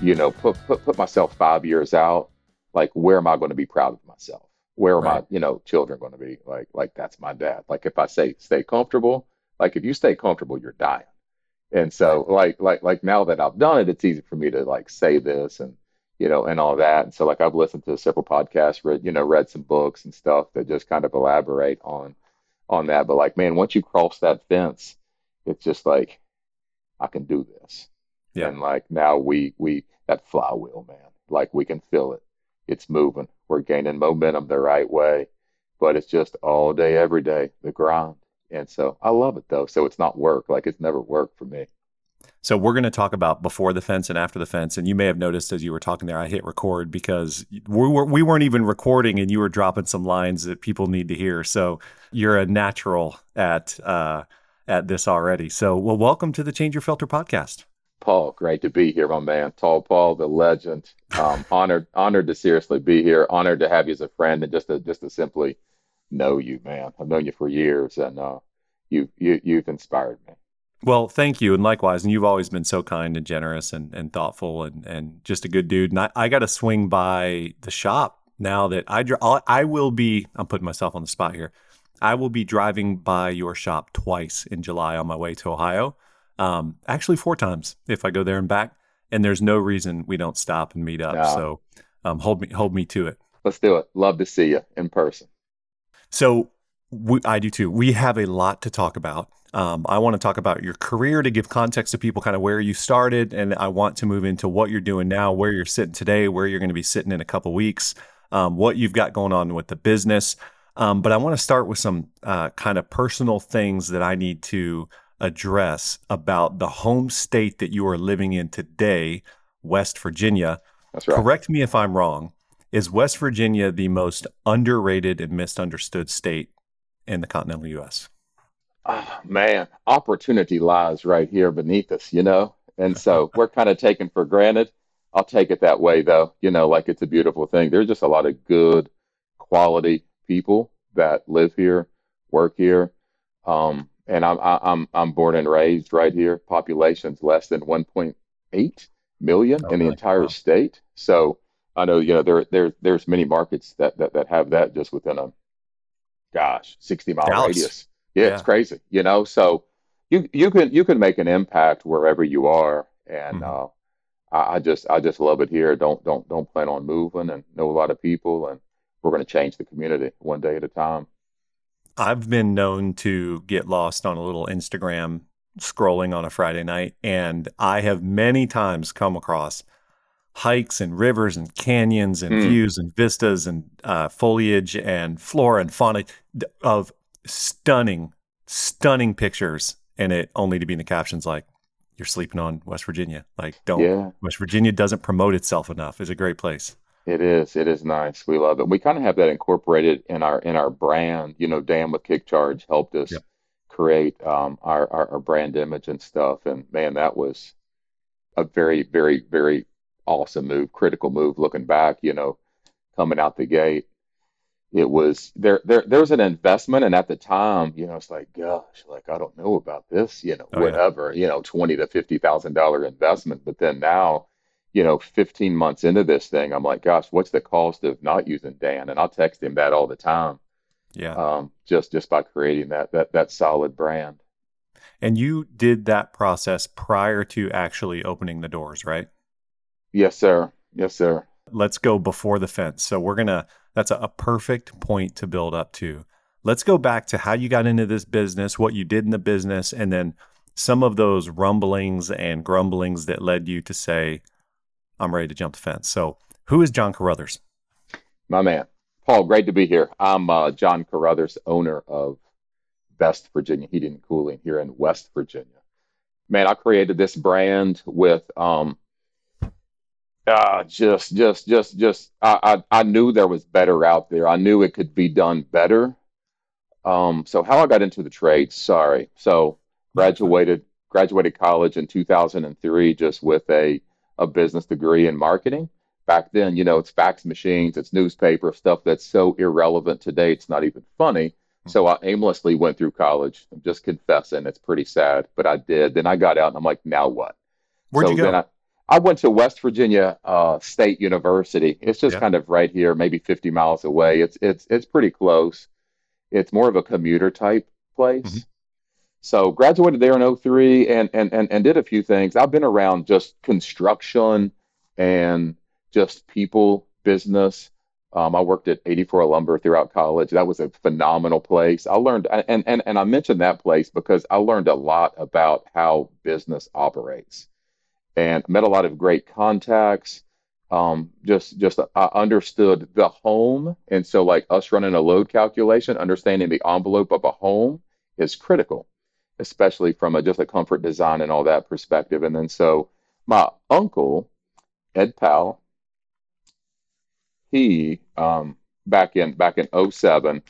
you know, put, put put myself five years out, like where am I going to be proud of myself? Where are Right. my, you know, children going to be? Like, like that's my dad. Like if I say stay comfortable, like if you stay comfortable, you're dying. And so like like like now that I've done it, it's easy for me to like say this and you know and all that. And so like I've listened to several podcasts, read, you know, read some books and stuff that just kind of elaborate on on that. But like, man, once you cross that fence, it's just like I can do this. Yeah. And like now we we that flywheel, man, like we can feel it. It's moving. We're gaining momentum the right way, but it's just all day, every day, the grind. And so I love it though. So it's not work. Like it's never work for me. So we're going to talk about before the fence and after the fence. And you may have noticed as you were talking there, I hit record because we, were, we weren't even recording and you were dropping some lines that people need to hear. So you're a natural at uh, at this already. So, well, welcome to the Change Your Filter podcast. Paul, great to be here, my man. Tall Paul, the legend. Um, honored, honored to seriously be here. Honored to have you as a friend and just to just to simply know you, man. I've known you for years, and uh, you you you've inspired me. Well, thank you. And likewise, and you've always been so kind and generous and, and thoughtful and, and just a good dude. And I, I got to swing by the shop now that I, dri- I'll- be, I'm putting myself on the spot here. I will be driving by your shop twice in July on my way to Ohio. Um, actually, four times if I go there and back. And there's no reason we don't stop and meet up. Yeah. So um, hold me, hold me to it. Let's do it. Love to see you in person. So we, I do too. We have a lot to talk about. Um, I want to talk about your career to give context to people, kind of where you started, and I want to move into what you're doing now, where you're sitting today, where you're going to be sitting in a couple weeks, um, what you've got going on with the business. Um, but I want to start with some uh, kind of personal things that I need to address about the home state that you are living in today, West Virginia. That's right. Correct me if I'm wrong. Is West Virginia the most underrated and misunderstood state in the continental U.S.? Ah, man, opportunity lies right here beneath us, you know? And so we're kind of taken for granted. I'll take it that way, though, you know, like it's a beautiful thing. There's just a lot of good quality people that live here, work here. Um, and I'm, I- I'm, I'm born and raised right here. Population's less than 1.8 million Oh, in the really? entire Wow. state. So I know, you know, there, there, there's many markets that, that, that have that just within a, gosh, 60 mile Dallas. radius. Yeah, it's crazy, you know. So you you can you can make an impact wherever you are, and Mhm. uh, I, I just I just love it here. Don't don't don't plan on moving, and know a lot of people, and we're going to change the community one day at a time. I've been known to get lost on a little Instagram scrolling on a Friday night, and I have many times come across hikes and rivers and canyons and Mm. views and vistas and uh, foliage and flora and fauna of stunning, stunning pictures, and it only to be in the captions like "You're sleeping on West Virginia." Like, don't Yeah, West Virginia doesn't promote itself enough. It's a great place. it is. It is nice. We love it. We kind of have that incorporated in our in our brand. You know, Dan with KickCharge helped us Yep. create um, our, our our brand image and stuff. And man, that was a very very very awesome move, critical move. Looking back, you know, coming out the gate. it was there there there was an investment and at the time you know it's like gosh like i don't know about this you know Oh, yeah. whatever you know 20 to 50 thousand dollar investment but then now you know 15 months into this thing i'm like gosh what's the cost of not using dan and i'll text him that all the time Yeah. um just just by creating that that that solid brand And you did that process prior to actually opening the doors, right? Yes sir yes sir Let's go before the fence. So we're going to, that's a, a perfect point to build up to. Let's go back to how you got into this business, what you did in the business, and then some of those rumblings and grumblings that led you to say, I'm ready to jump the fence. So, who is John Caruthers? my man paul great to be here i'm uh, john caruthers owner of best virginia heating and cooling here in west virginia man i created this brand with um uh just just just just I, I i knew there was better out there i knew it could be done better um so how i got into the trade sorry so graduated graduated college in 2003 just with a a business degree in marketing. Back then, you know, it's fax machines, it's newspaper stuff that's so irrelevant today, it's not even funny. So I aimlessly went through college. I'm just confessing, it's pretty sad, but I did. Then I got out and I'm like, now what? Where'd So you then go? I, went to West Virginia uh, State University. It's just Yeah. kind of right here, maybe 50 miles away. It's it's it's pretty close. It's more of a commuter type place. So graduated there in 03 and, and and and did a few things. I've been around just construction and just people business. Um, I worked at 84 Lumber throughout college. That was a phenomenal place. I learned and and and I mentioned that place because I learned a lot about how business operates and met a lot of great contacts. Um, just just I understood the home, and so like us running a load calculation, understanding the envelope of a home is critical, especially from a just a comfort design and all that perspective. And then so my uncle Ed Powell, he um, back in back in '07,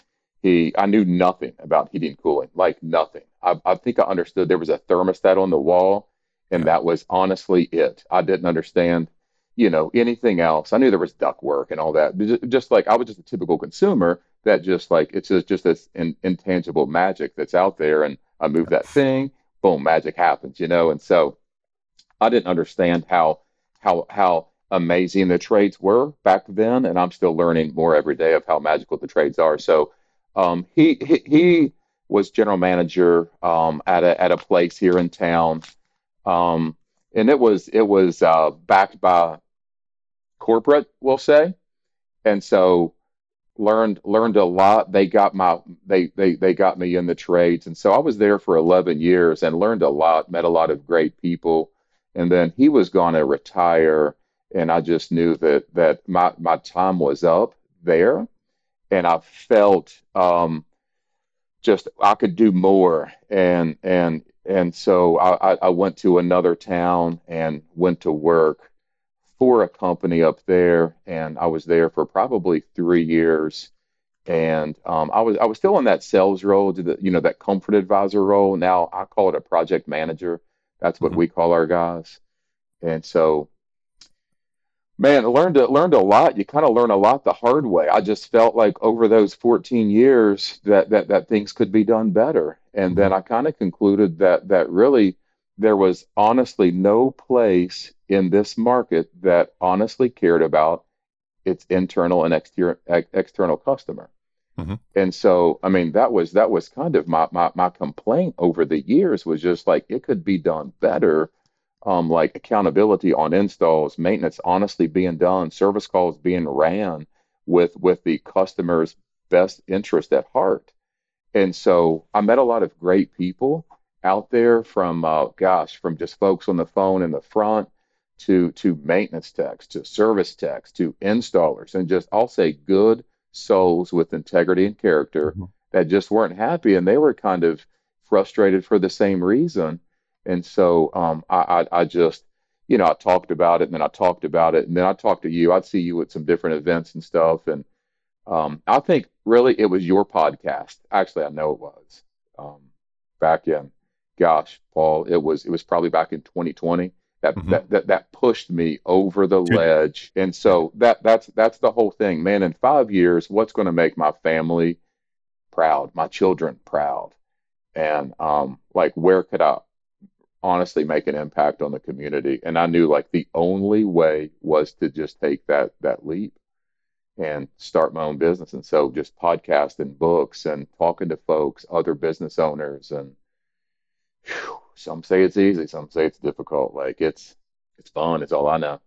he I knew nothing about heating and cooling, like nothing. I, I think I understood there was a thermostat on the wall, and Yeah. that was honestly it. I didn't understand, you know, anything else. I knew there was duct work and all that. Just like I was just a typical consumer that just like it's just just this in, intangible magic that's out there, and I move that thing, boom, magic happens, you know. And so I didn't understand how how how amazing the trades were back then, and I'm still learning more every day of how magical the trades are. So um, he, he he was general manager um, at a at a place here in town, um, and it was it was uh, backed by corporate, we'll say, and so learned learned a lot. They got my they they they got me in the trades, and so I was there for 11 years and learned a lot. Met a lot of great people, and then he was going to retire, and I just knew that that my my time was up there, and I felt um, just I could do more, and and and so I I went to another town and went to work for a company up there, and I was there for probably three years. And um, I was I was still in that sales role, to the, you know, that comfort advisor role. Now I call it a project manager. That's what Mhm. we call our guys. And so, man, learned a, learned a lot. You kind of learn a lot the hard way. I just felt like over those 14 years that that that things could be done better. And then Mhm. I kind of concluded that that really there was honestly no place in this market that honestly cared about its internal and exter ex external customer. Mhm. And so, I mean, that was that was kind of my my my complaint over the years was just like it could be done better. Um, like accountability on installs, maintenance honestly being done, service calls being ran with with the customer's best interest at heart. And so I met a lot of great people out there from uh, gosh, from just folks on the phone in the front to to maintenance techs, to service techs, to installers, and just I'll say good souls with integrity and character Mhm. that just weren't happy and they were kind of frustrated for the same reason. And so um, I, I I just you know I talked about it and then I talked about it and then I talked to you. I'd see you at some different events and stuff and um, I think really it was your podcast. Actually, I know it was um, back in, gosh, Paul, it was it was probably back in 2020 that Mhm. that that that pushed me over the Dude, ledge. And so that that's that's the whole thing, man. In five years, what's going to make my family proud, my children proud, and um, like where could I honestly make an impact on the community? And I knew like the only way was to just take that that leap and start my own business. And so just podcasting, books, and talking to folks, other business owners, and whew, some say it's easy, some say it's difficult. Like it's it's fun. It's all I know.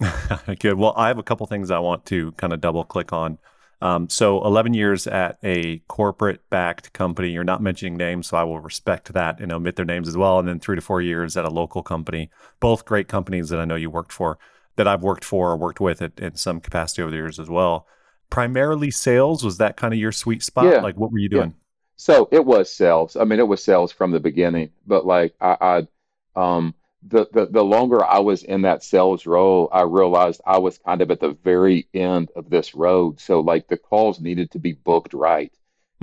Good. Well, I have a couple things I want to kind of double click on. Um, so, 11 years at a corporate backed company. You're not mentioning names, so I will respect that and omit their names as well. And then three to four years at a local company. Both great companies that I know you worked for, that I've worked for or worked with it in some capacity over the years as well. Primarily sales. Was that kind of your sweet spot? Yeah, Like, what were you yeah. doing? So it was sales. I mean, it was sales from the beginning. But like I, I um the, the the longer I was in that sales role, I realized I was kind of at the very end of this road. So like the calls needed to be booked right.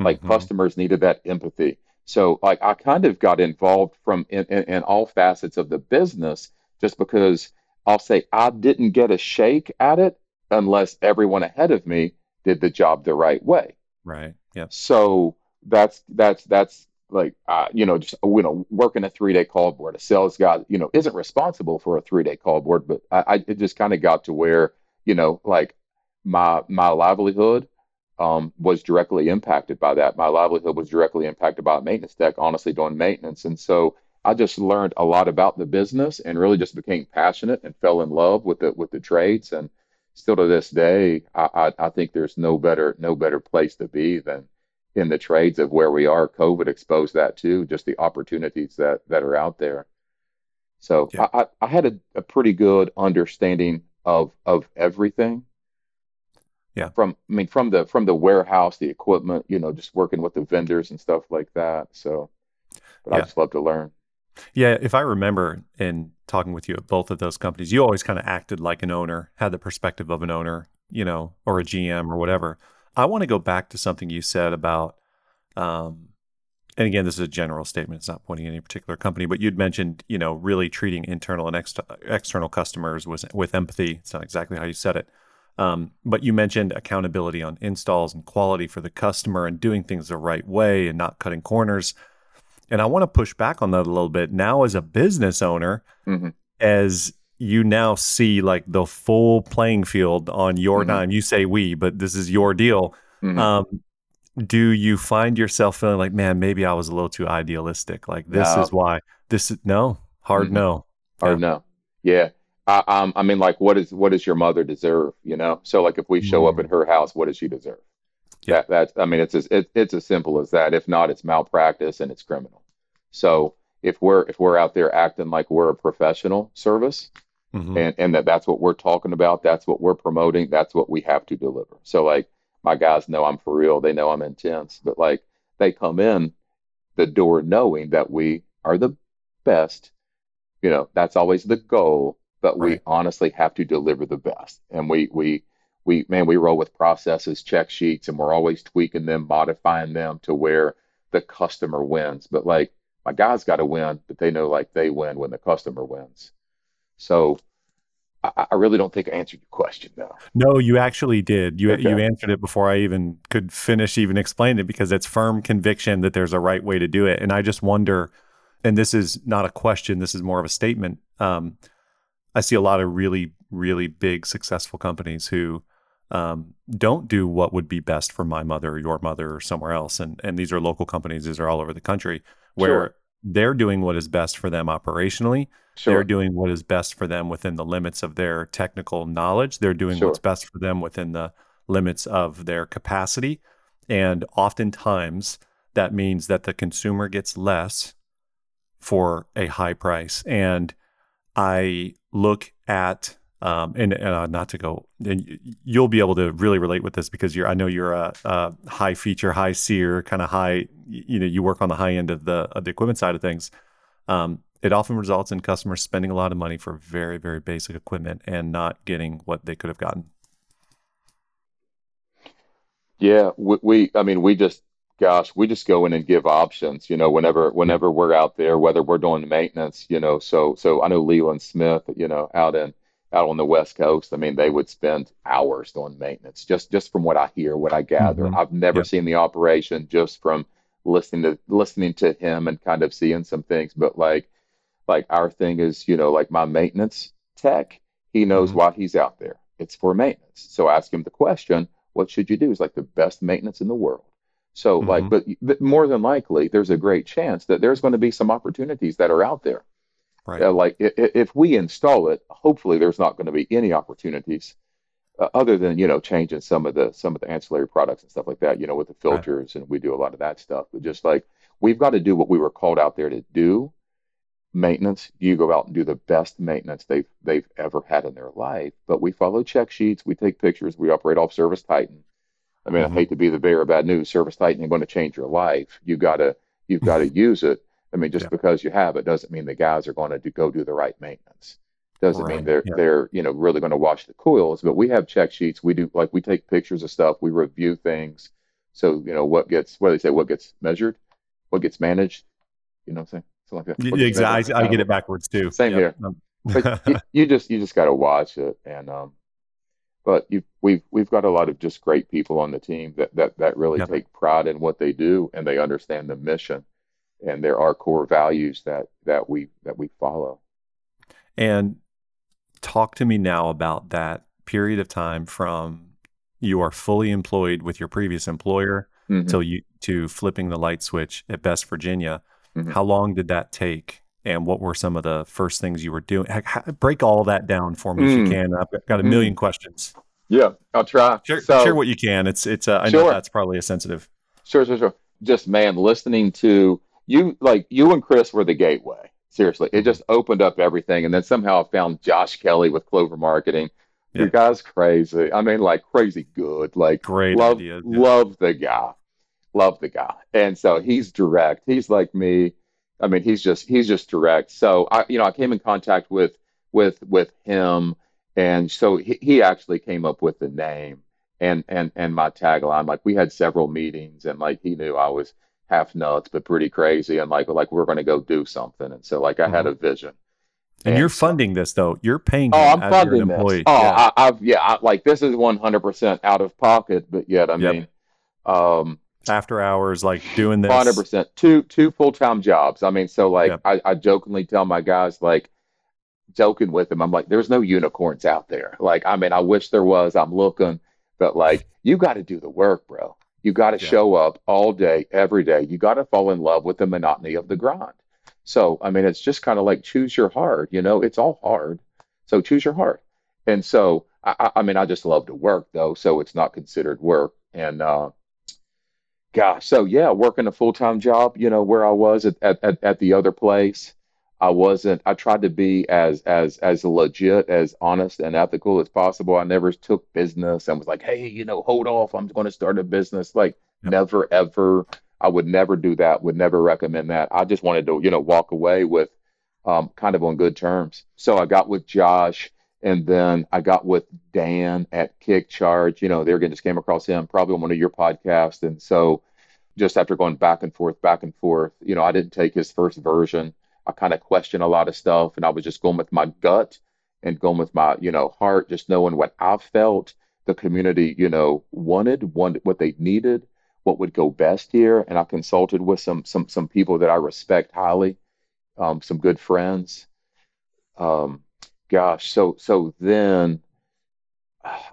Like hmm customers needed that empathy. So like I kind of got involved from in, in, in all facets of the business just because I'll say I didn't get a shake at it unless everyone ahead of me did the job the right way. Right. Yep. So that's that's that's like uh, you know just you know working a three day call board. A sales guy you know isn't responsible for a three day call board, but I, I it just kind of got to where you know like my my livelihood um, was directly impacted by that. My livelihood was directly impacted by maintenance tech, honestly, doing maintenance. And so I just learned a lot about the business and really just became passionate and fell in love with the with the trades. And still to this day, I, I, I think there's no better no better place to be than in the trades of where we are. COVID exposed that too, just the opportunities that that are out there. So Yeah. I, I, had a, a pretty good understanding of of everything Yeah. from I mean from the from the warehouse, the equipment, you know, just working with the vendors and stuff like that. So, but I just love to learn. Yeah, if I remember in talking with you at both of those companies, you always kind of acted like an owner, had the perspective of an owner, you know, or a GM or whatever. I want to go back to something you said about, um, and again, this is a general statement. It's not pointing at any particular company, but you'd mentioned, you know, really treating internal and ex- external customers with with empathy. It's not exactly how you said it, um, but you mentioned accountability on installs and quality for the customer and doing things the right way and not cutting corners. And I want to push back on that a little bit. Now, as a business owner, hmm as you now see like the full playing field on your hmm dime, you say we, but this is your deal. hmm Um, do you find yourself feeling like, man, maybe I was a little too idealistic? Like this is why this is no hard Mhm. no. Or Yeah. no. Yeah. I, um, I mean, like, what is what does your mother deserve? You know. So, like, if we show up Mm. at her house, what does she deserve? Yeah. That that's. I mean, it's as it, it's as simple as that. If not, it's malpractice and it's criminal. So, if we're if we're out there acting like we're a professional service, Mhm. and and that that's what we're talking about. That's what we're promoting. That's what we have to deliver. So like my guys know i'm for real. They know i'm intense but like they come in the door knowing that we are the best. You know that's always the goal but we Right. honestly have to deliver the best. And we we we man we roll with processes check sheets and we're always tweaking them modifying them to where the customer wins. But like my guys got to win but they know like they win when the customer wins so I, I really don't think I answered your question though. No, you actually did. You you answered it before I even could finish even explain it because it's firm conviction that there's a right way to do it. And I just wonder, and this is not a question, this is more of a statement. Um, I see a lot of really, really big successful companies who um, don't do what would be best for my mother or your mother or somewhere else. And and these are local companies, these are all over the country where Sure. they're doing what is best for them operationally they're doing what is best for them within the limits of their technical knowledge. They're doing what's best for them within the limits of their capacity. And oftentimes that means that the consumer gets less for a high price. And I look at, um, and uh, not to go, and you'll be able to really relate with this because you're, I know you're a, a high feature, high SEER, kind of high, you know, you work on the high end of the, of the equipment side of things um, it often results in customers spending a lot of money for very, very basic equipment and not getting what they could have gotten. Yeah, we, we I mean we just gosh, we just go in and give options, you know, whenever whenever we're out there, whether we're doing maintenance, you know. So so I know Leland Smith, you know, out in out on the West Coast, I mean, they would spend hours doing maintenance just just from what I hear, what I gather. hmm I've never Yep. seen the operation just from listening to listening to him and kind of seeing some things, but like like our thing is, you know, like my maintenance tech, he knows hmm why he's out there. It's for maintenance. So ask him the question, what should you do? It's like the best maintenance in the world. So like, hmm but, but more than likely, there's a great chance that there's going to be some opportunities that are out there. Right. Uh, like i- i- if we install it, hopefully there's not going to be any opportunities uh, other than you know changing some of the some of the ancillary products and stuff like that. You know, with the Right. filters and we do a lot of that stuff. But just like we've got to do what we were called out there to do maintenance, you go out and do the best maintenance they've they've ever had in their life. But we follow check sheets, we take pictures, we operate off ServiceTitan. I mean, I hmm hate to be the bearer of bad news. ServiceTitan ain't going to change your life. You gotta you've got to use it. I mean, just Yeah. because you have it doesn't mean the guys are going to do, go do the right maintenance. Doesn't mean they're Yeah. they're you know really going to wash the coils. But we have check sheets. We do like we take pictures of stuff. We review things. So you know what gets what do they say? What gets measured? What gets managed? You know what I'm saying? Something like that. Y- What? Exactly. I get it backwards too. same Yep. here. Um, but you, you just you just got to watch it and um but you we've we've got a lot of just great people on the team that that that really Yep. take pride in what they do and they understand the mission and there are core values that that we that we follow And talk to me now about that period of time from you are fully employed with your previous employer Mhm, till you to flipping the light switch at Best Virginia. Mhm. How long did that take? And what were some of the first things you were doing? Ha- break all that down for me if you Mm, can. I've got- a mm. million questions. yeah I'll try Share, so share what you can. It's it's. Uh, I know that's probably a sensitive. Sure, sure, sure. Just man, listening to you, like you and Chris were the gateway. Seriously, it just opened up everything. And then somehow I found Josh Kelly with Clover Marketing. Your Yeah, guy's crazy. I mean, like crazy good. Like great love, ideas. Yeah, love the guy, love the guy. And so he's direct. He's like me. I mean, he's just he's just direct. So I, you know, I came in contact with with with him, and so he, he actually came up with the name and and and my tagline. Like we had several meetings, and like he knew I was half nuts but pretty crazy, and like like we're going to go do something. And so like I had hmm a vision, And you're so funding this though. You're paying oh, I'm you're funding this. Oh, Yeah. I, I've yeah, I, like this is 100% out of pocket, but yet I Yep. mean, um. After hours, like doing this. Hundred percent. Two two full time jobs. I mean, so like. I, I jokingly tell my guys, like joking with them, I'm like, there's no unicorns out there. Like, I mean, I wish there was. I'm looking, but like you got to do the work, bro. You got to Yeah. show up all day, every day. You got to fall in love with the monotony of the grind. So, I mean, it's just kind of like choose your heart, you know, it's all hard. So choose your heart. And so, I, I I mean, I just love to work though, so it's not considered work. And uh, Gosh, so yeah, working a full-time job, you know, where I was at, at, at, at the other place, I wasn't, I tried to be as as as legit, as honest and ethical as possible. I never took business and was like, hey, you know, hold off, I'm going to start a business. Like Yep. never ever, I would never do that, would never recommend that. I just wanted to, you know, walk away with um kind of on good terms. So I got with Josh and then I got with Dan at KickCharge. You know, they again just came across him probably on one of your podcasts. And so just after going back and forth, back and forth, you know, I didn't take his first version. I kind of questioned a lot of stuff and I was just going with my gut and going with my, you know, heart, just knowing what I felt the community, you know, wanted, wanted what they needed, what would go best here. And I consulted with some some some people that I respect highly, um, some good friends. Um, gosh, so so then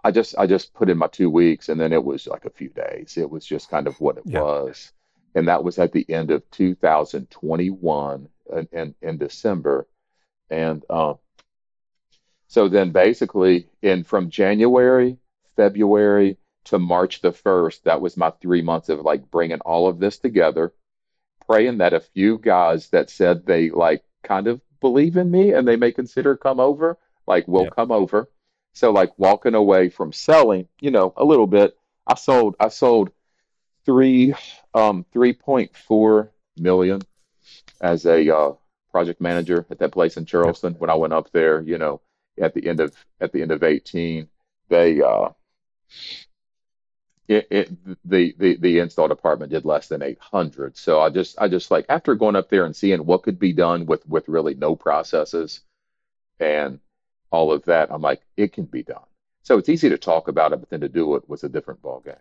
I just I just put in my two weeks and then it was like a few days. It was just kind of what it Yeah. was. And that was at the end of 2021 in, in, in December. And um, so then basically in from January, February to March the 1st, that was my three months of like bringing all of this together, praying that a few guys that said they like kind of believe in me and they may consider come over, like we'll Yep. come over. So like walking away from selling, you know, a little bit. I sold I sold three um 3.4 million as a uh, project manager at that place in. Charleston when I went up there, you know, at the end of at the end of 18, they uh it, it the, the the install department did less than 800. So I just I just like after going up there and seeing what could be done with with really no processes and all of that, I'm like it can be done. So it's easy to talk about it, but then to do it was a different ball game.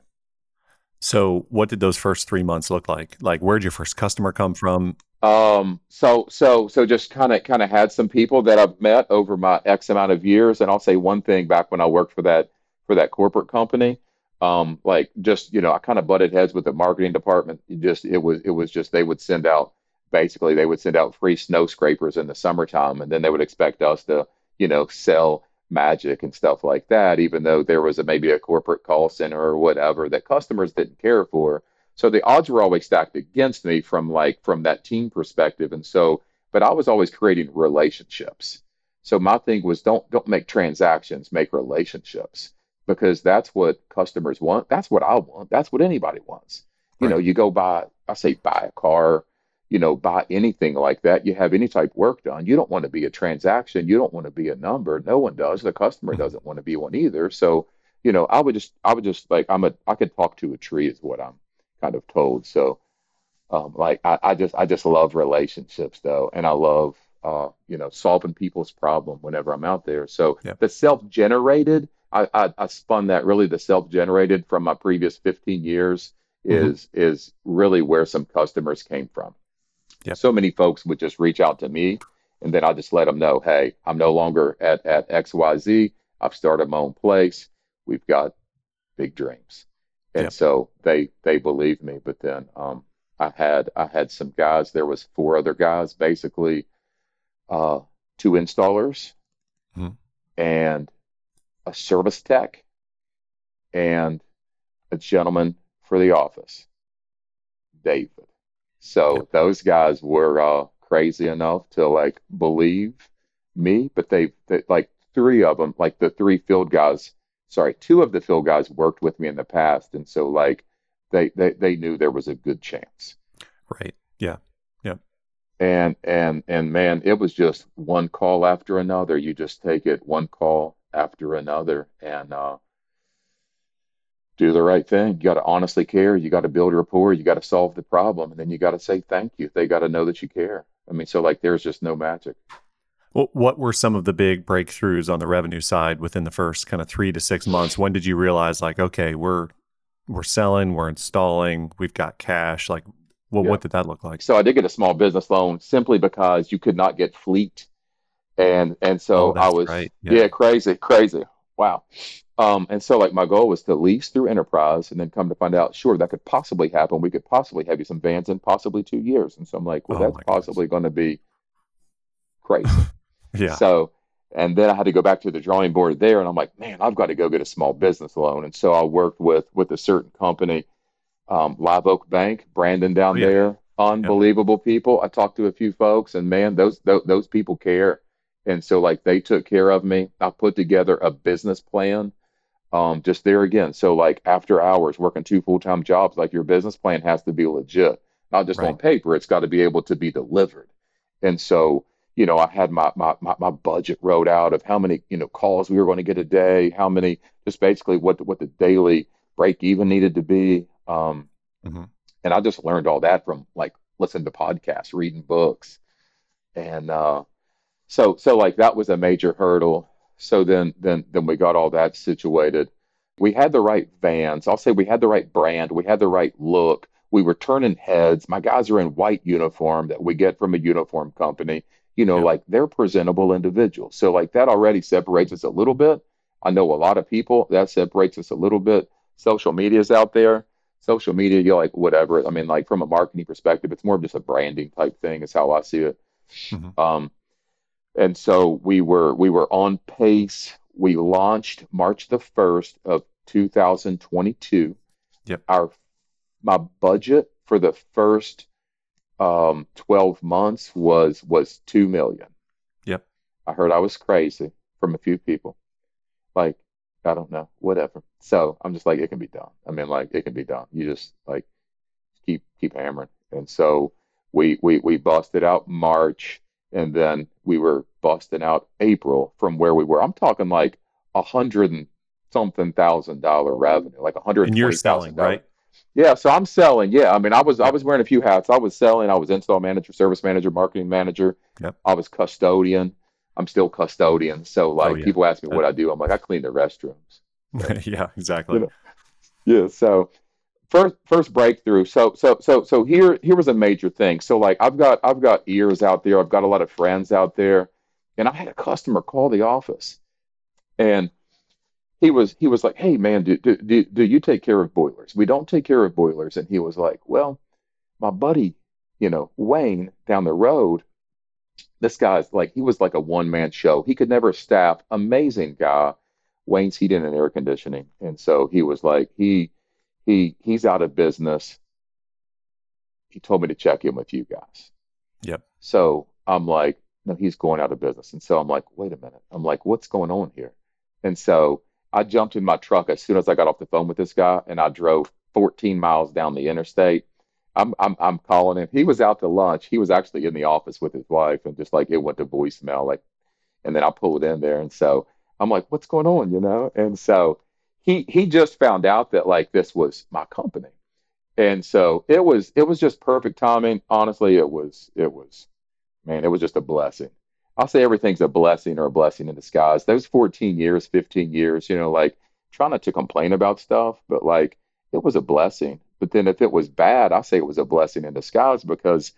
So, what did those first three months look like? Like, where'd your first customer come from? Um, so so so just kind of kind of had some people that I've met over my X amount of years, and I'll say one thing back when I worked for that for that corporate company, um, like just you know I kind of butted heads with the marketing department. Just it was it was just they would send out basically they would send out free snow scrapers in the summertime, and then they would expect us to you know sell magic and stuff like that, even though there was a, maybe a corporate call center or whatever that customers didn't care for. So the odds were always stacked against me from like from that team perspective. And so, but I was always creating relationships. So my thing was don't don't make transactions, make relationships because that's what customers want. That's what I want. That's what anybody wants. You know, you go buy, I say buy a car, you know, buy anything like that. You have any type of work done. You don't want to be a transaction. You don't want to be a number. No one does. The customer Mhm. doesn't want to be one either. So, you know, I would just I would just like I'm a I could talk to a tree is what I'm kind of told. So, um, like I, I just I just love relationships though, and I love uh, you know, solving people's problem whenever I'm out there. So Yep. the self-generated, I, I, I spun that really the self-generated from my previous 15 years Mhm. is is really where some customers came from. Yep. So many folks would just reach out to me, and then I just let them know, hey, I'm no longer at at XYZ. I've started my own place. We've got big dreams, and Yep. so they they believe me. But then um, I had I had some guys. There was four other guys, basically, uh, two installers Mhm. and a service tech and a gentleman for the office, David. So Yep. those guys were uh, crazy enough to like believe me, but they, they like three of them, like the three field guys. Sorry, two of the field guys worked with me in the past, and so like they they they knew there was a good chance. Right. Yeah. Yeah. And and and man, it was just one call after another. You just take it one call after another, and uh, do the right thing. You got to honestly care. You got to build rapport. You got to solve the problem, and then you got to say thank you. They got to know that you care. I mean, so like, there's just no magic. Well, what were some of the big breakthroughs on the revenue side within the first kind of three to six months? When did you realize like, okay, we're we're selling, we're installing, we've got cash? Like, well, Yeah. what did that look like? So I did get a small business loan simply because you could not get fleet, and and so Oh, I was right. yeah, crazy, crazy. Wow. Um, and so like my goal was to lease through Enterprise and then come to find out, sure, that could possibly happen. We could possibly have you some vans in possibly two years. And so I'm like, well, Oh, that's possibly going to be crazy. Yeah. So, and then I had to go back to the drawing board there, and I'm like, man, I've got to go get a small business loan. And so I worked with with a certain company, um, Live Oak Bank, Brandon down Oh, yeah. there, unbelievable people. I talked to a few folks, and man, those those, those people care. And so, like, they took care of me. I put together a business plan. Um, just there again. So, like, after hours, working two full time jobs, like your business plan has to be legit, not just on paper. It's got to be able to be delivered. And so, you know, I had my, my my my budget wrote out of how many you know calls we were going to get a day, how many, just basically what the, what the daily break even needed to be. Um, Mhm. and I just learned all that from like listening to podcasts, reading books, and uh, so so like that was a major hurdle. So then then then we got all that situated. We had the right vans. I'll say we had the right brand. We had the right look. We were turning heads. My guys are in white uniform that we get from a uniform company. You know, Yep. like they're presentable individuals. So like that already separates us a little bit. I know a lot of people that separates us a little bit. Social media is out there. Social media, you're like whatever. I mean, like from a marketing perspective, it's more of just a branding type thing, is how I see it. Mhm. Um, and so we were we were on pace. We launched March the first of 2022. Yep. Our my budget for the first um 12 months was was 2 million. Yep. I heard I was crazy from a few people. Like, I don't know, whatever. So I'm just like, it can be done. I mean, like, it can be done. You just like keep keep hammering. And so we we we busted out March, and then we were busting out April from where we were. I'm talking like a hundred and something thousand dollar revenue, like a hundred And you're selling, right? Yeah, so I'm selling. Yeah, I mean, I was I was wearing a few hats. I was selling. I was install manager, service manager, marketing manager. Yep. I was custodian. I'm still custodian. So oh, like Oh, yeah. people ask me what I do. I'm like I clean the restrooms. yeah, exactly. know, Yeah. So first first breakthrough. So so so so here here was a major thing. So like I've got I've got ears out there. I've got a lot of friends out there, and I had a customer call the office, and he was he was like, "Hey man, do do do, do you take care of boilers? We don't take care of boilers." And he was like, "Well, my buddy, you know, Wayne down the road." This guy's like he was like a one man show. He could never staff. Amazing guy. Wayne's heating and air conditioning, and so he was like he he he's out of business. He told me to check in with you guys. Yep. So I'm like, no, he's going out of business. And so I'm like, wait a minute. I'm like, what's going on here? And so I jumped in my truck as soon as I got off the phone with this guy, and I drove 14 miles down the interstate. I'm I'm I'm calling him. He was out to lunch. He was actually in the office with his wife, and just like it went to voicemail, like, and then I pulled in there, and so I'm like, what's going on, you know? And so he he just found out that like this was my company, and so it was it was just perfect timing. Honestly, it was it was man, it was just a blessing. I'll say everything's a blessing or a blessing in disguise. Those 14 years, 15 years, you know, like try not to complain about stuff, but like it was a blessing. But then if it was bad, I say it was a blessing in disguise because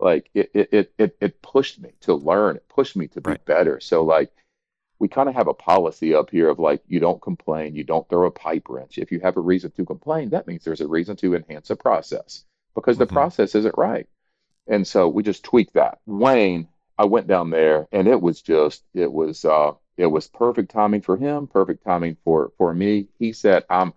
like it it it it pushed me to learn, it pushed me to be Right. better. So like we kind of have a policy up here of like you don't complain, you don't throw a pipe wrench. If you have a reason to complain, that means there's a reason to enhance a process because the hmm process isn't right. And so we just tweaked that. Wayne, I went down there and it was just it was uh it was perfect timing for him, perfect timing for for me. He said, "I'm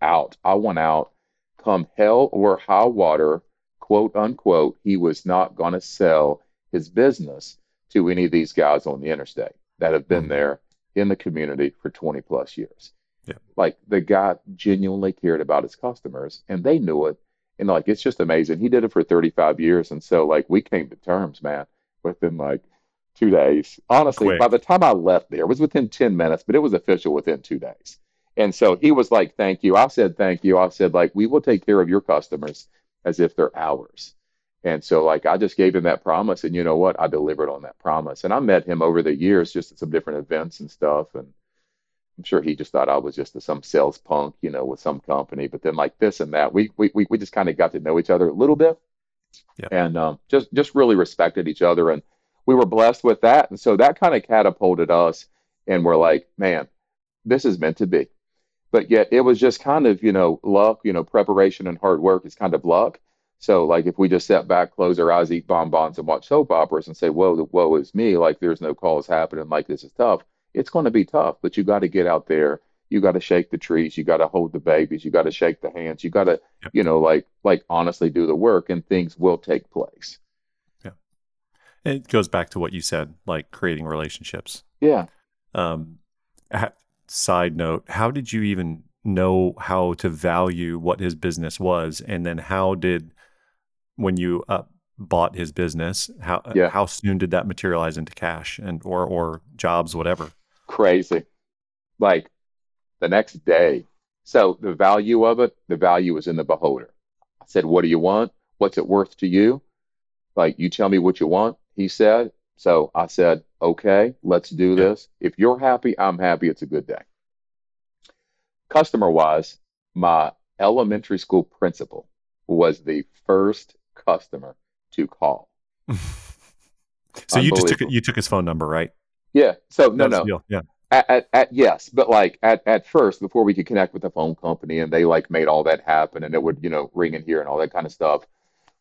out. I want out. Come hell or high water, quote unquote, he was not going to sell his business to any of these guys on the interstate that have been there in the community for 20 plus years. Yeah. Like the guy genuinely cared about his customers and they knew it. And like it's just amazing. He did it for 35 years. And so like we came to terms, man, within like two days. Honestly, by the time I left there, it was within 10 minutes, but it was official within two days. And so he was like, Thank you. I said, Thank you. I said, like, we will take care of your customers as if they're ours. And so, like, I just gave him that promise. And you know what? I delivered on that promise. And I met him over the years just at some different events and stuff. And I'm sure he just thought I was just some sales punk, you know, with some company. But then, like, this and that, we, we, we we just kind of got to know each other a little bit Yeah. and um, just, just really respected each other. And we were blessed with that. And so that kind of catapulted us. And we're like, man, this is meant to be but yet it was just kind of you know luck you know preparation and hard work is kind of luck so like if we just sat back close our eyes eat bonbons and watch soap operas and say whoa the woe is me like there's no cause happening like this is tough it's going to be tough but you got to get out there you got to shake the trees you got to hold the babies you got to shake the hands you got to Yep. you know like like honestly do the work and things will take place Yeah. It goes back to what you said, like creating relationships. yeah Um, ha- side note, how did you even know how to value what his business was? And then how did, when you uh, bought his business, how yeah how soon did that materialize into cash and or or jobs, whatever? crazy like the next day. So the value of it, the value is in the beholder. I said, What do you want? What's it worth to you? Like, you tell me what you want, he said. So I said, Okay, let's do Yeah. this. If you're happy, I'm happy. It's a good day. Customer wise, my elementary school principal was the first customer to call. So you just took you took his phone number, right? Yeah. So, no, no. deal. Yeah. At, at, at yes, but like at, at first, before we could connect with the phone company and they like made all that happen and it would, you know, ring in here and all that kind of stuff,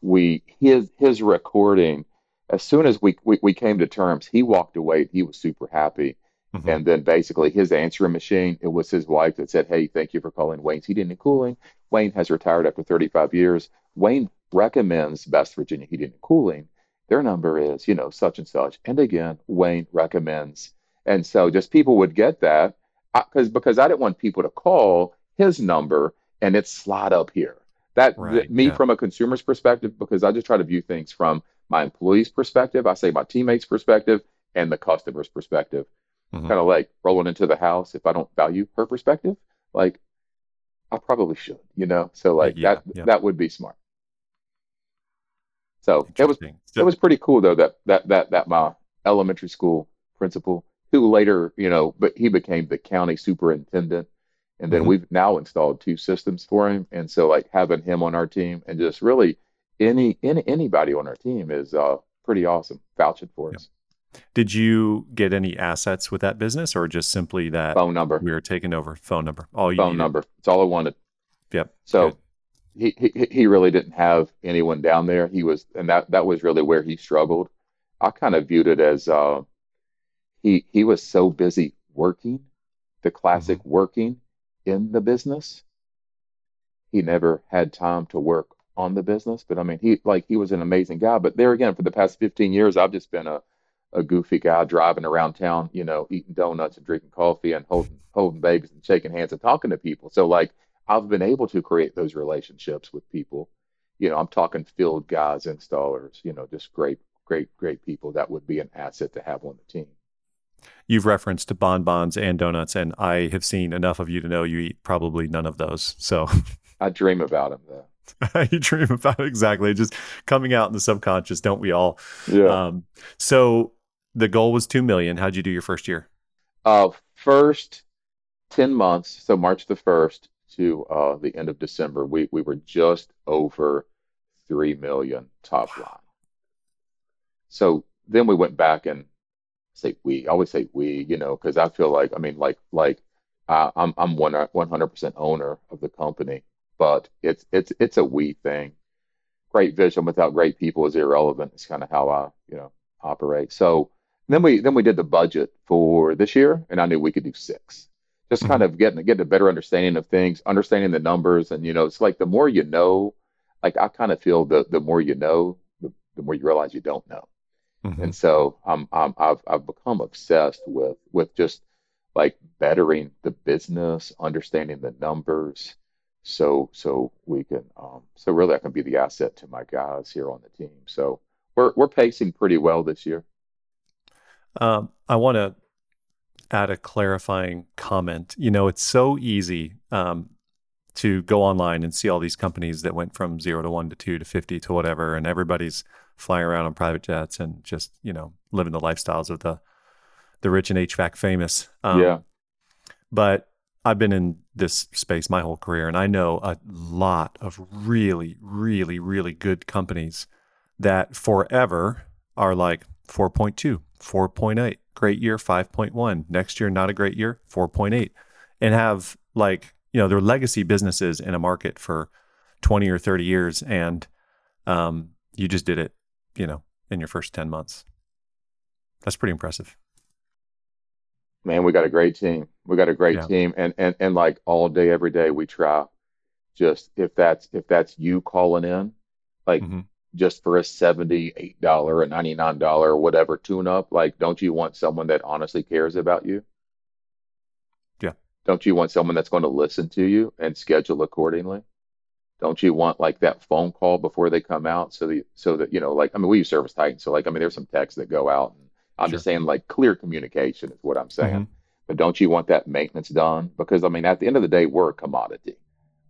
we his his recording, as soon as we, we, we came to terms, he walked away. He was super happy. hmm And then basically his answering machine, it was his wife that said, Hey, thank you for calling Wayne's Heating and Cooling. Wayne has retired after 35 years. Wayne recommends Best Virginia Heating and Cooling. Their number is, you know, such and such. And again, Wayne recommends. And so just people would get that because because I didn't want people to call his number and it slide up here. That, Right. me Yeah. from a consumer's perspective, because I just try to view things from my employees' perspective. I say my teammates' perspective and the customer's perspective hmm kind of like rolling into the house if I don't value her perspective, like I probably should, you know? So like Yeah. that Yeah. that would be smart. So it was Interesting. it was pretty cool though that that that that my elementary school principal, who later, you know, but he became the county superintendent. And then mhm. we've now installed two systems for him. And so like having him on our team and just really any any anybody on our team is uh pretty awesome vouching for Yeah. us. Did you get any assets with that business, or just simply that Phone number, we were taking over phone number? All you phone needed. number. It's all I wanted. Yep. Good. He, he he really didn't have anyone down there. He was, and that that was really where he struggled. I kind of viewed it as uh, he he was so busy working, the classic working in the business. He never had time to work on the business. But I mean, he like he was an amazing guy. But there again, for the past 15 years, I've just been a a goofy guy driving around town, you know, eating donuts and drinking coffee and holding holding babies and shaking hands and talking to people. So like I've been able to create those relationships with people. You know, I'm talking field guys, installers, you know, just great, great, great people that would be an asset to have on the team. You've referenced to bonbons and donuts, and I have seen enough of you to know you eat probably none of those. So I dream about them though. you dream about it exactly. Just coming out in the subconscious, don't we all? Yeah. Um, so the goal was two million. How'd you do your first year? Uh, first 10 months, so March the 1st to uh, the end of December, we, we were just over 3 million top line. So then we went back and say we, I always say we, you know, because I feel like, I mean, like, like uh, I'm, I'm one, 100% owner of the company, but it's, it's, it's a we thing. Great vision without great people is irrelevant. It's kind of how I, you know, operate. So then we, then we did the budget for this year and I knew we could do six just kind of getting getting a better understanding of things, understanding the numbers, and you know, it's like the more you know, like I kind of feel the the more you know, the, the more you realize you don't know, Mhm. and so I'm, I'm I've I've become obsessed with with just like bettering the business, understanding the numbers, so so we can um so really I can be the asset to my guys here on the team. So we're we're pacing pretty well this year. Um, I want to add a clarifying comment. You know, it's so easy um, to go online and see all these companies that went from zero to one to two to 50 to whatever, and everybody's flying around on private jets and just, you know, living the lifestyles of the, the rich and HVAC famous. Um, Yeah. But I've been in this space my whole career, and I know a lot of really, really, really good companies that forever are like 4.2, 4.8, great year, 5.1, next year, not a great year, 4.8, and have like, you know, their legacy businesses in a market for 20 or 30 years. And um, you just did it, you know, in your first 10 months. That's pretty impressive. Man, we got a great team. We got a great Yeah. team, and and and like all day, every day, we try. Just if that's if that's you calling in, like Mhm. Just for a seventy-eight dollar, a ninety-nine dollar, whatever tune up, like don't you want someone that honestly cares about you? Yeah. Don't you want someone that's going to listen to you and schedule accordingly? Don't you want like that phone call before they come out so that so that you know like I mean we use ServiceTitan so like I mean there's some texts that go out and I'm Sure. just saying like clear communication is what I'm saying. Mhm. But don't you want that maintenance done? Because I mean at the end of the day we're a commodity.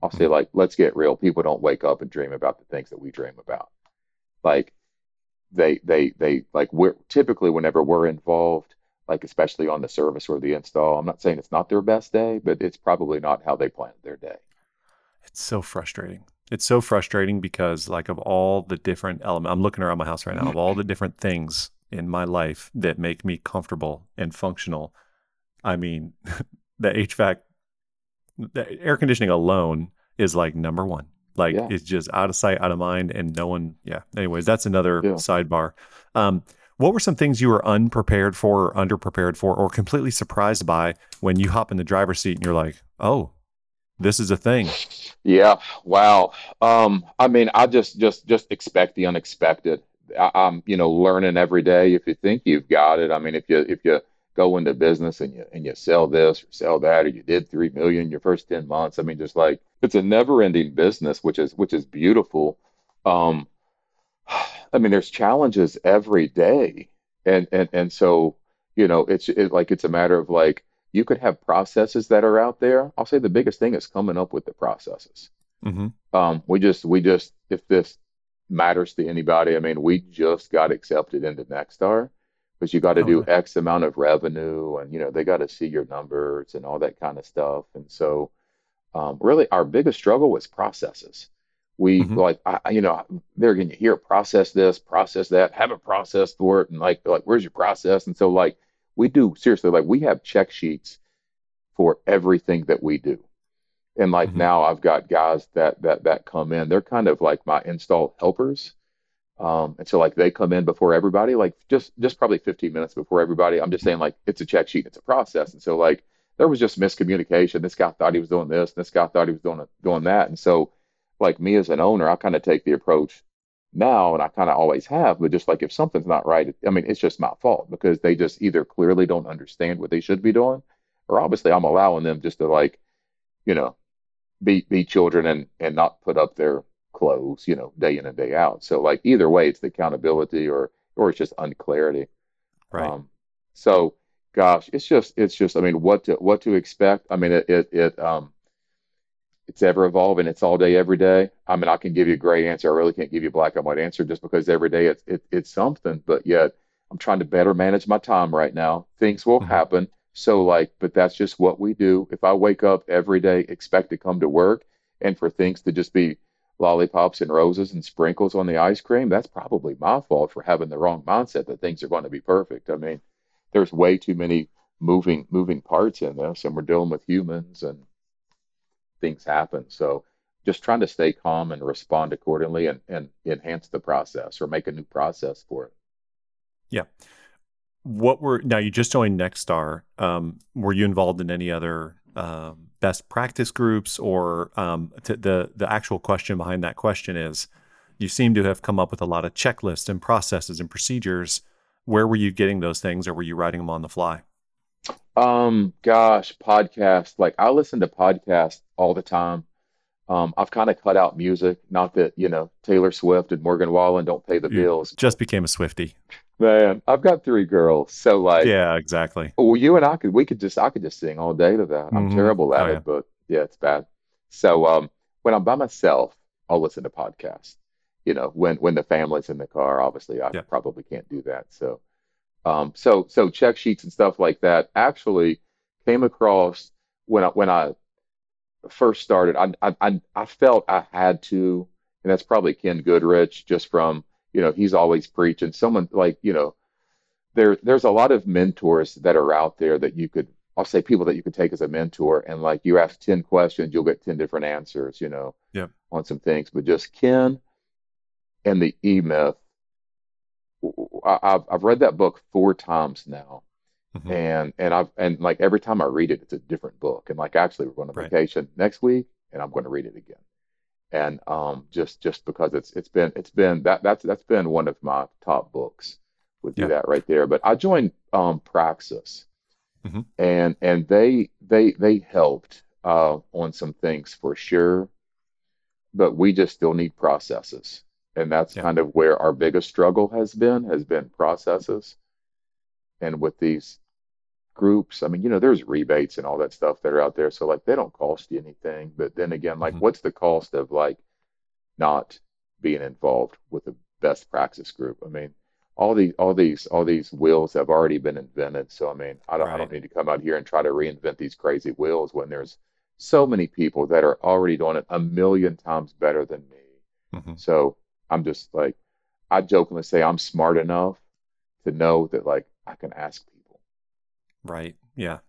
I'll say like let's get real. People don't wake up and dream about the things that we dream about. Like they they they like we're typically whenever we're involved, like especially on the service or the install, I'm not saying it's not their best day, but it's probably not how they planned their day. It's so frustrating. It's so frustrating because, like, of all the different elements, I'm looking around my house right now, of all the different things in my life that make me comfortable and functional. I mean, the HVAC, the air conditioning alone is like number one. Like, Yeah. it's just out of sight, out of mind, and no one, yeah. Anyways, that's another Yeah. sidebar. Um, what were some things you were unprepared for or underprepared for or completely surprised by when you hop in the driver's seat and you're like, oh, this is a thing? Yeah, wow. Um, I mean, I just just just expect the unexpected. I, I'm, you know, learning every day. If you think you've got it, I mean, if you if you go into business and you and you sell this or sell that, or you did three million your first 10 months, I mean, just like it's a never-ending business, which is which is beautiful. Um, I mean, there's challenges every day, and and and so, you know, it's it, like it's a matter of like you could have processes that are out there. I'll say the biggest thing is coming up with the processes. hmm Um, we just, we just, if this matters to anybody, I mean, we just got accepted into Nexstar, but you got to do. X amount of revenue, and you know they got to see your numbers and all that kind of stuff. And so, um, really, our biggest struggle was processes. We hmm like, I, you know, they're going to hear process this, process that, have a process for it, and like, like, where's your process? And so, like, we do seriously, like, we have check sheets for everything that we do. And like hmm now I've got guys that that that come in. They're kind of like my install helpers. Um, and so like they come in before everybody, like just just probably 15 minutes before everybody. I'm just saying like it's a check sheet, it's a process. And so like there was just miscommunication. This guy thought he was doing this, this guy thought he was doing doing that. And so like me as an owner, I kind of take the approach now, and I kind of always have, but just like if something's not right, I mean, it's just my fault because they just either clearly don't understand what they should be doing, or obviously I'm allowing them just to like, you know be be children and and not put up their clothes, you know, day in and day out. So like either way, it's the accountability or or it's just unclarity. Right. Um, so gosh, it's just it's just I mean what to what to expect. I mean it it, it um it's ever evolving. It's all day, every day. I mean, I can give you a gray answer. I really can't give you a black and white answer just because every day it's it, it's something. But yet, I'm trying to better manage my time right now. Things will Mhm. happen. So like, but that's just what we do. If I wake up every day, expect to come to work, and for things to just be lollipops and roses and sprinkles on the ice cream, that's probably my fault for having the wrong mindset that things are going to be perfect. I mean, there's way too many moving moving parts in this, and we're dealing with humans and things happen. So just trying to stay calm and respond accordingly and, and enhance the process or make a new process for it. Yeah. What were now you just joined Nexstar. Um, were you involved in any other um, best practice groups or um, t- the the actual question behind that question is you seem to have come up with a lot of checklists and processes and procedures. Where were you getting those things or were you writing them on the fly? Um, gosh, podcast. Like I listen to podcasts all the time. Um, I've kind of cut out music. Not that, you know, Taylor Swift and Morgan Wallen don't pay the You bills. just became a Swifty. Man, I've got three girls. So like, Yeah, exactly. well, you and I could, we could just, I could just sing all day to that. I'm hmm terrible Oh at yeah. it, but yeah, it's bad. So, um, when I'm by myself, I'll listen to podcasts. You know, when when the family's in the car, obviously I Yeah. probably can't do that. So, um, so so check sheets and stuff like that actually came across when I when I first started. I I, I felt I had to, and that's probably Ken Goodrich, just from you know he's always preaching. Someone like you know there there's a lot of mentors that are out there that you could I'll say people that you could take as a mentor and like you ask 10 questions, you'll get 10 different answers, you know, Yeah. on some things. But just Ken and the E Myth, I've I've read that book four times now. hmm And and I've and like every time I read it, it's a different book. And like actually we're going on Right. vacation next week and I'm going to read it again. And um just just because it's it's been it's been that that's that's been one of my top books would be Yeah. that right there. But I joined um Praxis hmm and and they they they helped uh on some things for sure, but we just still need processes. And that's Yeah. kind of where our biggest struggle has been, has been processes. And with these groups, I mean, you know, there's rebates and all that stuff that are out there. So like they don't cost you anything. But then again, like hmm what's the cost of like not being involved with the best practice group? I mean, all these all these all these wheels have already been invented. So I mean, I don't I don't need to come out here and try to reinvent these crazy wheels when there's so many people that are already doing it a million times better than me. hmm So I'm just like I jokingly say I'm smart enough to know that like I can ask people. Right. Yeah.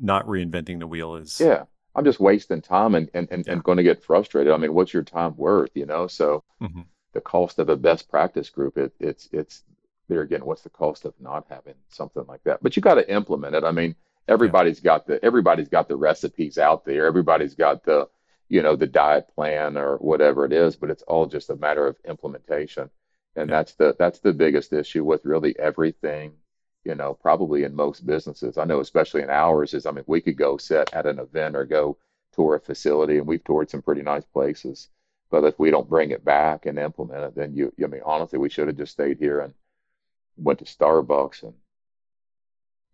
Not reinventing the wheel is Yeah, I'm just wasting time and and and, yeah. and going to get frustrated. I mean, what's your time worth, you know? So hmm the cost of a best practice group, it, it's it's there again, what's the cost of not having something like that? But you got to implement it. I mean, Yeah. everybody's got the everybody's got the recipes out there. Everybody's got the, you know, the diet plan or whatever it is, but it's all just a matter of implementation. And Yeah. that's the that's the biggest issue with really everything, you know, probably in most businesses. I know especially in ours is I mean, we could go sit at an event or go tour a facility and we've toured some pretty nice places. But if we don't bring it back and implement it, then you, I mean, honestly, we should have just stayed here and went to Starbucks and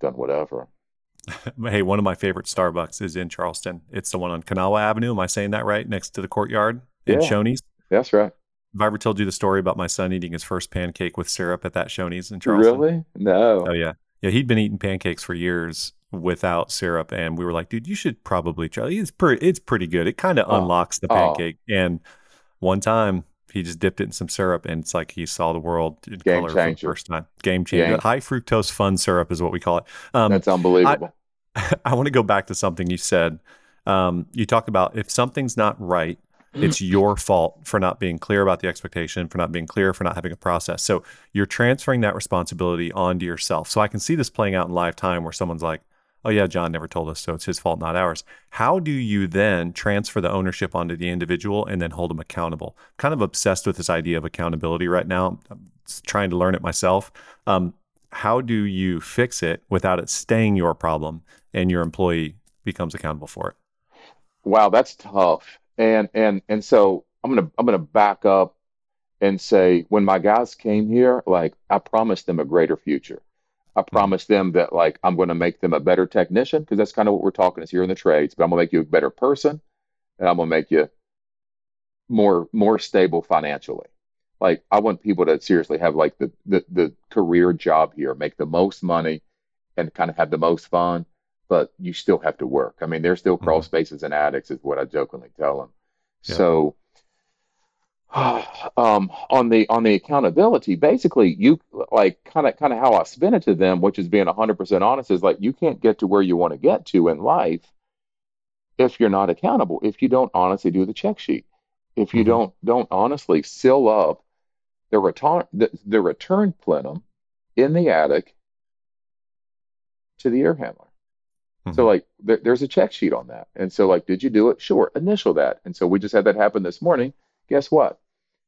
done whatever. Hey, one of my favorite Starbucks is in Charleston. It's the one on Kanawha Avenue. Am I saying that right? Next to the courtyard in Yeah, Shoney's. that's right. Have I ever told you the story about my son eating his first pancake with syrup at that Shoney's in Charleston? Really? No. Oh yeah, yeah. He'd been eating pancakes for years without syrup, and we were like, "Dude, you should probably try. It's pretty. It's pretty good. It kind of Oh, unlocks the oh, pancake." And one time, he just dipped it in some syrup, and it's like he saw the world in game color for the changer. first time. Game changer. Game. High fructose fun syrup is what we call it. Um, That's unbelievable. I want to go back to something you said. Um, you talk about if something's not right, it's your fault for not being clear about the expectation, for not being clear, for not having a process. So you're transferring that responsibility onto yourself. So I can see this playing out in live time where someone's like, oh, yeah, John never told us, so it's his fault, not ours. How do you then transfer the ownership onto the individual and then hold them accountable? kind of obsessed with this idea of accountability right now. I'm trying to learn it myself. Um, how do you fix it without it staying your problem and your employee becomes accountable for it? Wow, that's tough. And and and so I'm gonna I'm gonna back up and say when my guys came here, like I promised them a greater future. I hmm promised them that like I'm gonna make them a better technician because that's kind of what we're talking is here in the trades, but I'm gonna make you a better person and I'm gonna make you more more stable financially. Like I want people to seriously have like the the, the career job here, make the most money and kind of have the most fun, but you still have to work. I mean, there's still crawl Mhm. spaces and attics, is what I jokingly tell them. Yeah. So um, on the on the accountability, basically you like kind of kind of how I spin it to them, which is being 100% honest, is like you can't get to where you want to get to in life if you're not accountable, if you don't honestly do the check sheet, if you Mhm. don't don't honestly seal up the return the, the return plenum in the attic to the air handler. So Mhm. like there, there's a check sheet on that. And so like, did you do it? Sure, initial that. And so we just had that happen this morning. Guess what?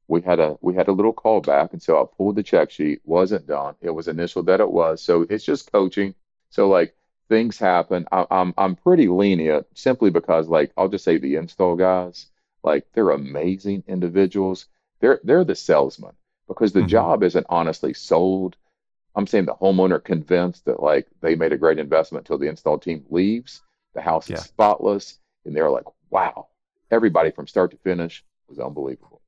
We had a we had a little callback, and so I pulled the check sheet. Wasn't done. It was initial that it was. So it's just coaching. So like things happen. I, I'm I'm pretty lenient simply because like I'll just say the install guys, like they're amazing individuals. They're they're the salesman because the Mhm. job isn't honestly sold. I'm saying the homeowner convinced that like they made a great investment until the install team leaves. The house is spotless, and they're like, wow, everybody from start to finish was unbelievable.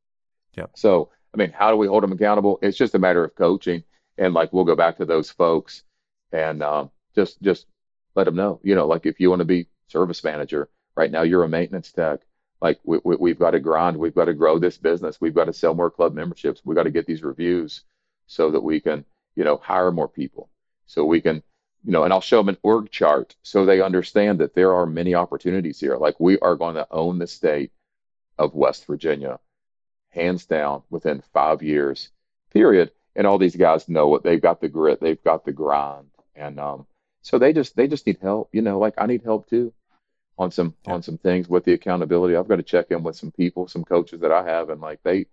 Yep. So, I mean, how do we hold them accountable? It's just a matter of coaching, and like we'll go back to those folks and um, just just let them know. You know, like if you want to be service manager right now, you're a maintenance tech. Like we, we, we've got to grind, we've got to grow this business, we've got to sell more club memberships, we've got to get these reviews so that we can, you know, hire more people, so we can, you know, and I'll show them an org chart so they understand that there are many opportunities here. Like we are going to own the state of West Virginia hands down within five years, period. And all these guys know it. They've got the grit, they've got the grind, and um, so they just they just need help. You know, like I need help too on some Yeah. on some things with the accountability. I've got to check in with some people, some coaches that I have, and like they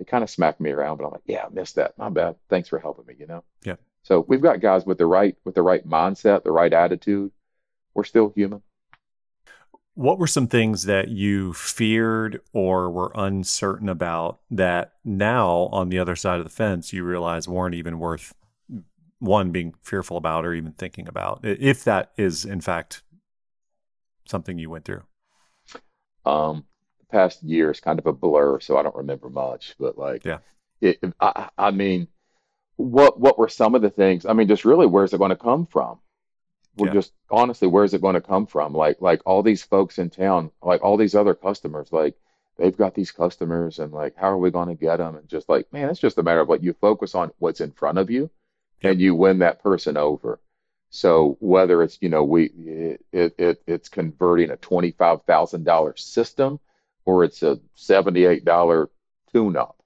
they kind of smack me around, but I'm like, yeah, I missed that. My bad. Thanks for helping me. You know. Yeah. So we've got guys with the right with the right mindset, the right attitude. We're still human. What were some things that you feared or were uncertain about that now on the other side of the fence you realize weren't even worth one being fearful about or even thinking about, if that is in fact something you went through? Um, past year is kind of a blur, so I don't remember much. But like, Yeah. it, I, I mean, what what were some of the things? I mean, just really, where's it going to come from? We're Yeah. just honestly, where's it going to come from? Like like all these folks in town, like all these other customers, like they've got these customers, and like how are we going to get them? And just like, man, it's just a matter of like you focus on what's in front of you, Yep. and you win that person over. So whether it's you know we it, it, it it's converting a twenty five thousand dollar system or it's a seventy eight dollar tune up,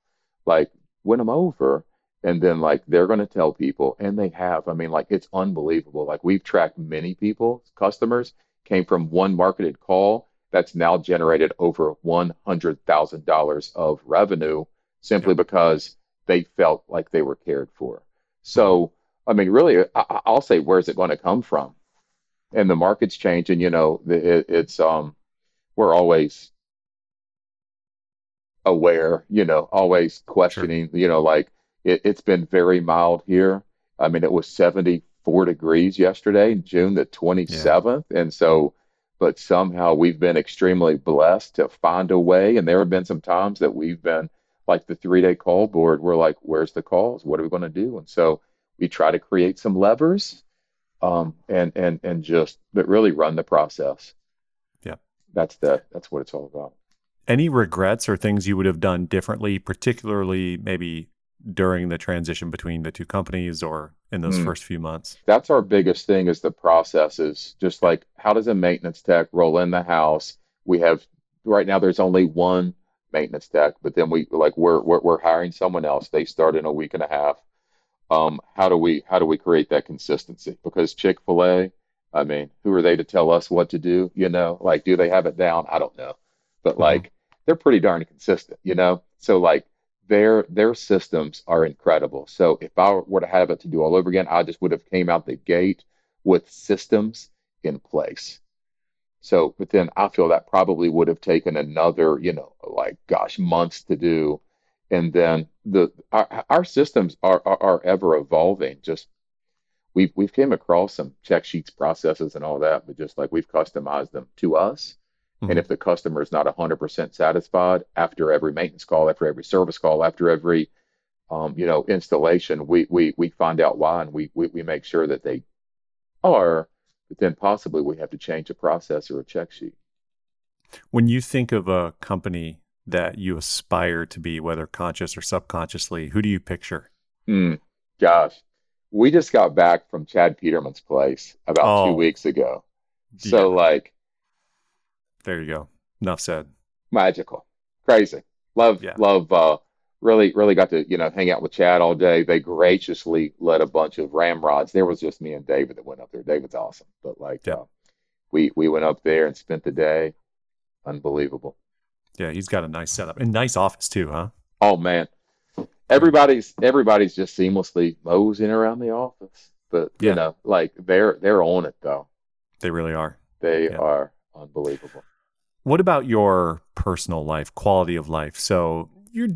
like win them over, and then like they're going to tell people, and they have. I mean, like it's unbelievable. Like we've tracked many people, customers came from one marketed call that's now generated over one hundred thousand dollars of revenue simply Yep. because they felt like they were cared for. So. I mean, really, I, I- I'll say, where's it going to come from? And the market's changing. You know, it, it's um, we're always aware. You know, always Sure. questioning. You know, like it, it's been very mild here. I mean, it was 74 degrees yesterday, June the Yeah. 27th, and so, but somehow we've been extremely blessed to find a way. And there have been some times that we've been like the three day call board. We're like, where's the calls? What are we going to do? And so we try to create some levers um, and and and just but really run the process. Yeah. That's the that's what it's all about. Any regrets or things you would have done differently, particularly maybe during the transition between the two companies or in those Mm. first few months? That's our biggest thing is the processes. Just like how does a maintenance tech roll in the house? We have right now there's only one maintenance tech, but then we like we're we're, we're hiring someone else. They start in a week and a half. Um, how do we how do we create that consistency? Because Chick-fil-A, I mean, who are they to tell us what to do? You know, like do they have it down? I don't know. But Mhm. like they're pretty darn consistent, you know? So like their their systems are incredible. So if I were to have it to do all over again, I just would have came out the gate with systems in place. So, but then I feel that probably would have taken another, you know, like gosh, months to do. And then the our, our systems are, are are ever evolving. Just we've we've came across some check sheets processes and all that, but just like we've customized them to us. And Mhm. if the customer is not 100% satisfied after every maintenance call, after every service call, after every um, you know, installation, we we we find out why and we we, we make sure that they are, but then possibly we have to change a process or a check sheet. When you think of a company that you aspire to be, whether conscious or subconsciously, who do you picture? Hmm, gosh, we just got back from Chad Peterman's place about two weeks ago. So yeah, like there you go. Enough said. magical, crazy. Love, Yeah. love, uh, really, really got to, you know, hang out with Chad all day. They graciously let a bunch of ramrods. There was just me and David that went up there. David's awesome, but like, Yeah. uh, we we went up there and spent the day. Unbelievable. Yeah. He's got a nice setup and nice office too, huh? Oh man, everybody's everybody's just seamlessly moseying around the office. But you know, like they're they're on it though. They really are. They Yeah. are unbelievable. What about your personal life, quality of life? So you're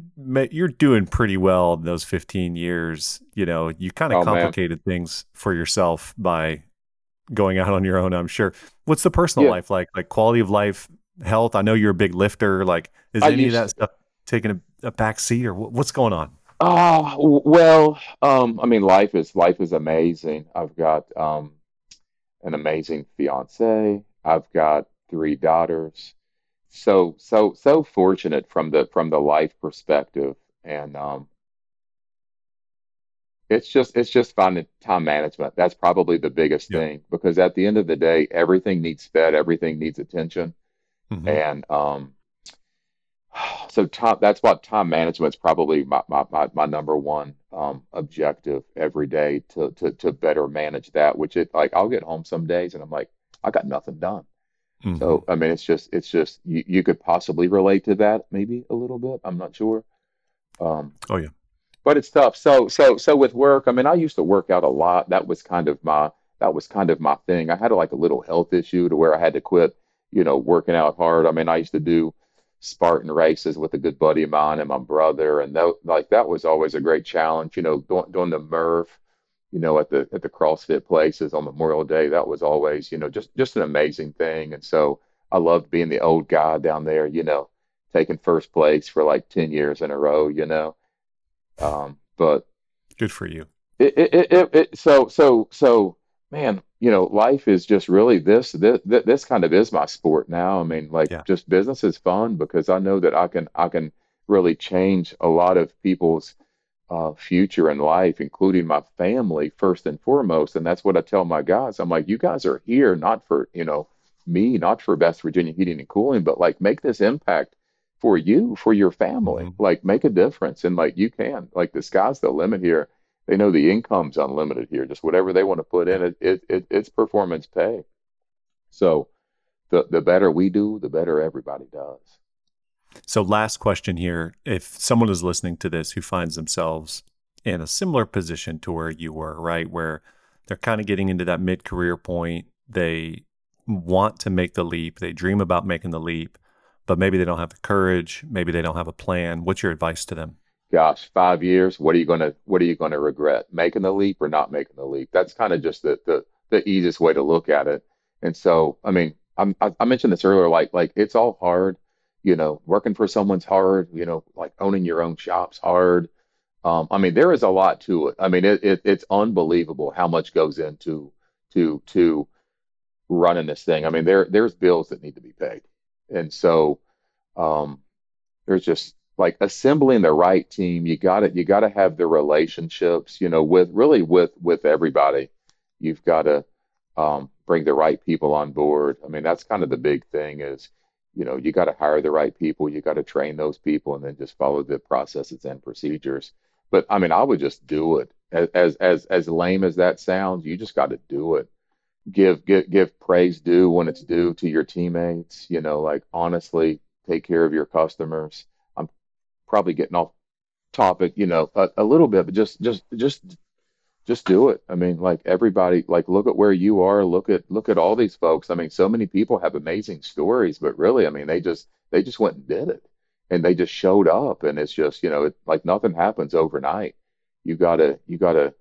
you're doing pretty well in those 15 years. You know, you kind of Oh man. complicated things for yourself by going out on your own, I'm sure. What's the personal Yeah, life like? Like quality of life, health? I know you're a big lifter. Like, is I any of that to. stuff taking a, a back seat or wh- what's going on? Oh, well, um, I mean, life is life is amazing. I've got um an amazing fiance. I've got three daughters. So so so fortunate from the from the life perspective. And um it's just it's just finding time management. That's probably the biggest Yeah. thing because at the end of the day, everything needs fed, everything needs attention. hmm And um So time, that's what time management is probably my, my, my, my number one um, objective every day to, to to better manage that, which it like I'll get home some days and I'm like, I got nothing done. Hmm So I mean it's just it's just you, you could possibly relate to that maybe a little bit. I'm not sure. Um, Oh yeah. but it's tough. So so so with work, I mean I used to work out a lot. That was kind of my that was kind of my thing. I had like a little health issue to where I had to quit, you know, working out hard. I mean I used to do Spartan races with a good buddy of mine and my brother, and that like that was always a great challenge. You know, doing doing the Murph, you know, at the at the CrossFit places on Memorial Day. That was always, you know, just just an amazing thing. And so I loved being the old guy down there, you know, taking first place for like 10 years in a row, you know. Um, but Good for you. it, it, it, it, it so so so man you know life is just really this, this this kind of is my sport now i mean like Yeah. just business is fun because i know that i can i can really change a lot of people's uh, future in life including my family first and foremost and that's what i tell my guys i'm like you guys are here not for you know me not for best virginia heating and cooling but like make this impact for you for your family hmm like make a difference and like you can like the sky's the limit here they know the income's unlimited here. Just whatever they want to put in, it, it, it it's performance pay. So the the better we do, the better everybody does. So, last question here. If someone is listening to this who finds themselves in a similar position to where you were, right, where they're kind of getting into that mid career point, they want to make the leap, they dream about making the leap, but maybe they don't have the courage, maybe they don't have a plan. What's your advice to them? Gosh, five years. What are you gonna What are you gonna regret? Making the leap or not making the leap? That's kind of just the the the easiest way to look at it. And so, I mean, I'm, I, I mentioned this earlier. Like like it's all hard. You know, working for someone's hard. You know, like owning your own shop's hard. Um, I mean, there is a lot to it. I mean, it, it it's unbelievable how much goes into to to running this thing. I mean, there there's bills that need to be paid, and so um, there's just like assembling the right team. You got to you got to have the relationships, you know, with really with with everybody. You've got to um, bring the right people on board. I mean, that's kind of the big thing is, you know, you got to hire the right people. You got to train those people, and then just follow the processes and procedures. But I mean, I would just do it. As as as, lame as that sounds, you just got to do it give give give praise due when it's due to your teammates. You know, like honestly, take care of your customers. I'm probably getting off topic, you know, a, a little bit, but just just just just do it. I mean, like everybody, like look at where you are. Look at look at all these folks. I mean, so many people have amazing stories, but really, I mean, they just they just went and did it, and they just showed up, and it's just you know, it, like nothing happens overnight. You gotta you gotta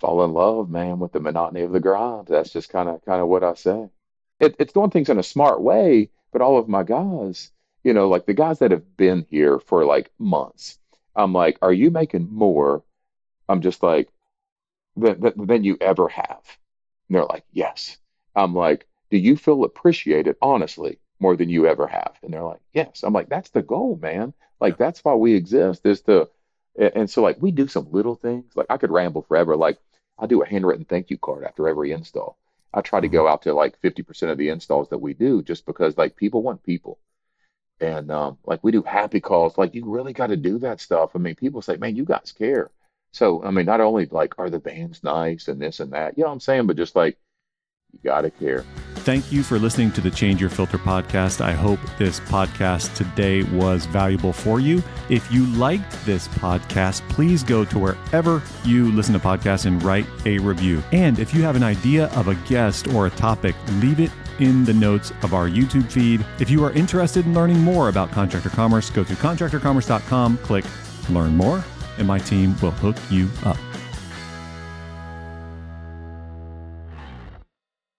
fall in love, man, with the monotony of the grind. That's just kind of kind of what I say. it, it's doing things in a smart way. But all of my guys, you know, like the guys that have been here for like months, I'm like, are you making more? I'm just like, than, than, than you ever have. And they're like, yes. I'm like, do you feel appreciated, honestly, more than you ever have? And they're like, yes. I'm like, that's the goal, man. Like, that's why we exist is to, and so like we do some little things. Like I could ramble forever. Like I do a handwritten thank you card after every install. I try to mm-hmm. go out to like 50% of the installs that we do just because like people want people. And um, like we do happy calls. Like you really got to do that stuff. I mean, people say, man, you guys care. So, I mean, not only like are the bands nice and this and that, you know what I'm saying, but just like you got to care. Thank you for listening to the Change Your Filter podcast. I hope this podcast today was valuable for you. If you liked this podcast, please go to wherever you listen to podcasts and write a review. And if you have an idea of a guest or a topic, leave it in the notes of our YouTube feed. If you are interested in learning more about contractor commerce, go to contractorcommerce.com, click learn more, and my team will hook you up.